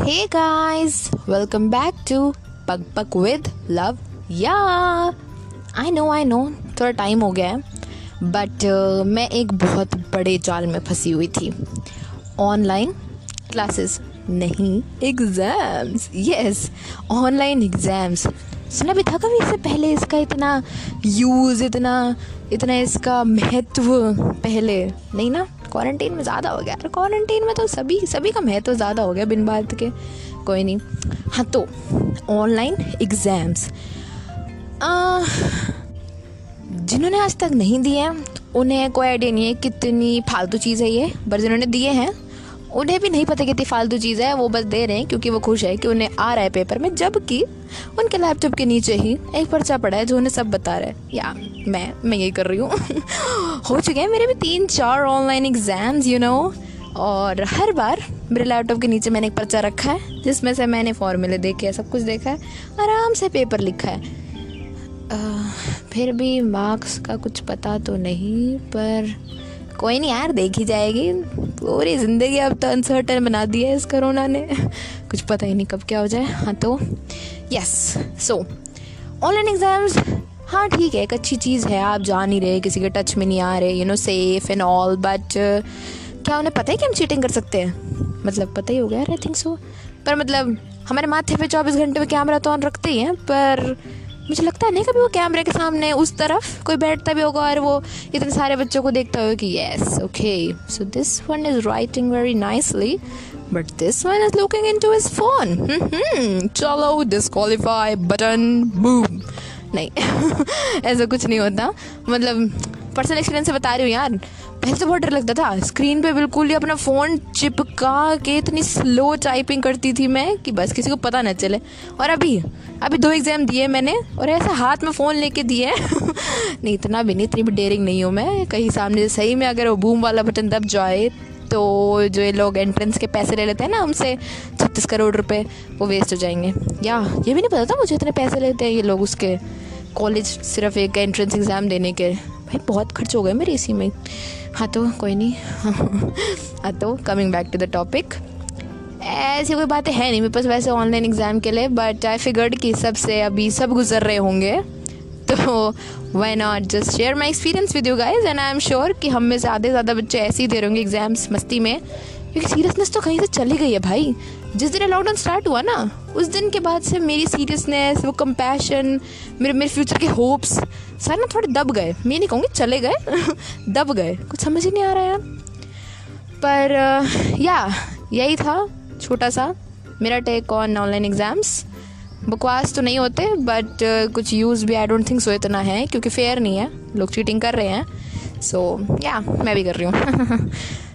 hey guys welcome back to पग पग with love या आई नो आई नो थोड़ा टाइम हो गया है बट uh, मैं एक बहुत बड़े जाल में फंसी हुई थी ऑनलाइन क्लासेस नहीं एग्ज़ाम्स यस ऑनलाइन एग्ज़ाम्स सुना भी था कभी इससे पहले इसका इतना यूज़ इतना इतना इसका महत्व पहले नहीं ना क्वारंटीन में ज़्यादा हो गया क्वारंटीन में तो सभी सभी का महत्व तो ज़्यादा हो गया बिन बात के कोई नहीं हाँ तो ऑनलाइन एग्ज़ाम्स जिन्होंने आज तक नहीं दिए हैं तो उन्हें कोई आइडिया नहीं है कितनी फालतू चीज़ है ये पर जिन्होंने दिए हैं उन्हें भी नहीं पता कितनी फालतू चीज़ है वो बस दे रहे हैं क्योंकि वो खुश है कि उन्हें आ रहा है पेपर में जबकि उनके लैपटॉप के नीचे ही एक पर्चा पड़ा है जो उन्हें सब बता रहा है या मैं मैं यही कर रही हूँ हो चुके हैं मेरे भी तीन चार ऑनलाइन एग्ज़ाम्स यू नो और हर बार मेरे लैपटॉप के नीचे मैंने एक पर्चा रखा है जिसमें से मैंने फॉर्मूले देखे हैं सब कुछ देखा है आराम से पेपर लिखा है आ, फिर भी मार्क्स का कुछ पता तो नहीं पर कोई नहीं यार देखी जाएगी पूरी ज़िंदगी अब तो अनसर्टन बना दी है इस कोरोना ने कुछ पता ही नहीं कब क्या हो जाए हाँ तो यस सो ऑनलाइन एग्ज़ाम्स हाँ ठीक है एक अच्छी चीज़ है आप जा नहीं रहे किसी के टच में नहीं आ रहे you know safe and all but क्या उन्हें पता है कि हम चीटिंग कर सकते हैं मतलब पता ही हो गया आई थिंक सो पर मतलब हमारे माथे पे चौबीस घंटे में कैमरा तो ऑन रखते ही हैं पर मुझे लगता है नहीं कभी वो कैमरे के सामने उस तरफ कोई बैठता भी होगा और वो इतने सारे बच्चों को देखता होगा कि yes okay so this one is writing very nicely but this one is looking in to his phone चलो डिस्कालीफाई बटन बूम नहीं ऐसा कुछ नहीं होता मतलब पर्सनल एक्सपीरियंस से बता रही हूँ यार पहले तो बहुत डर लगता था स्क्रीन पे बिल्कुल ही अपना फ़ोन चिपका के इतनी स्लो टाइपिंग करती थी मैं कि बस किसी को पता ना चले और अभी अभी दो एग्ज़ाम दिए मैंने और ऐसे हाथ में फ़ोन लेके दिए नहीं इतना भी नहीं इतनी भी डेयरिंग नहीं हूँ मैं कहीं सामने सही में अगर वो बूम वाला बटन दब जाए तो जो ये लोग एंट्रेंस के पैसे ले लेते हैं ना हमसे छत्तीस करोड़ रुपए वो वेस्ट हो जाएंगे या ये भी नहीं पता था मुझे इतने पैसे लेते हैं ये लोग उसके कॉलेज सिर्फ एक एंट्रेंस एग्ज़ाम देने के भाई बहुत खर्च हो गए मेरे इसी में हाँ तो कोई नहीं हाँ तो coming back to the topic ऐसी कोई बात है नहीं मेरे पास वैसे ऑनलाइन एग्ज़ाम के लिए बट आई फिगर्ड कि सबसे अभी सब गुजर रहे होंगे तो why not just share my experience with you guys and I am sure कि हम में से ज़्यादा बच्चे ऐसे ही दे रहे होंगे एग्ज़ाम्स मस्ती में क्योंकि सीरियसनेस तो कहीं से चली गई है भाई जिस दिन लॉकडाउन स्टार्ट हुआ ना उस दिन के बाद से मेरी सीरियसनेस वो कंपैशन मेरे मेरे फ्यूचर के होप्स सारे ना थोड़े दब गए मैं नहीं कहूँगी चले गए दब गए कुछ समझ ही नहीं आ रहा यार पर या uh, यही था छोटा सा मेरा टेक ऑन ऑनलाइन एग्ज़ाम्स बकवास तो नहीं होते बट uh, कुछ यूज़ भी आई डोंट थिंक सो इतना है क्योंकि फेयर नहीं है लोग चीटिंग कर रहे हैं सो so, या yeah, मैं भी कर रही हूँ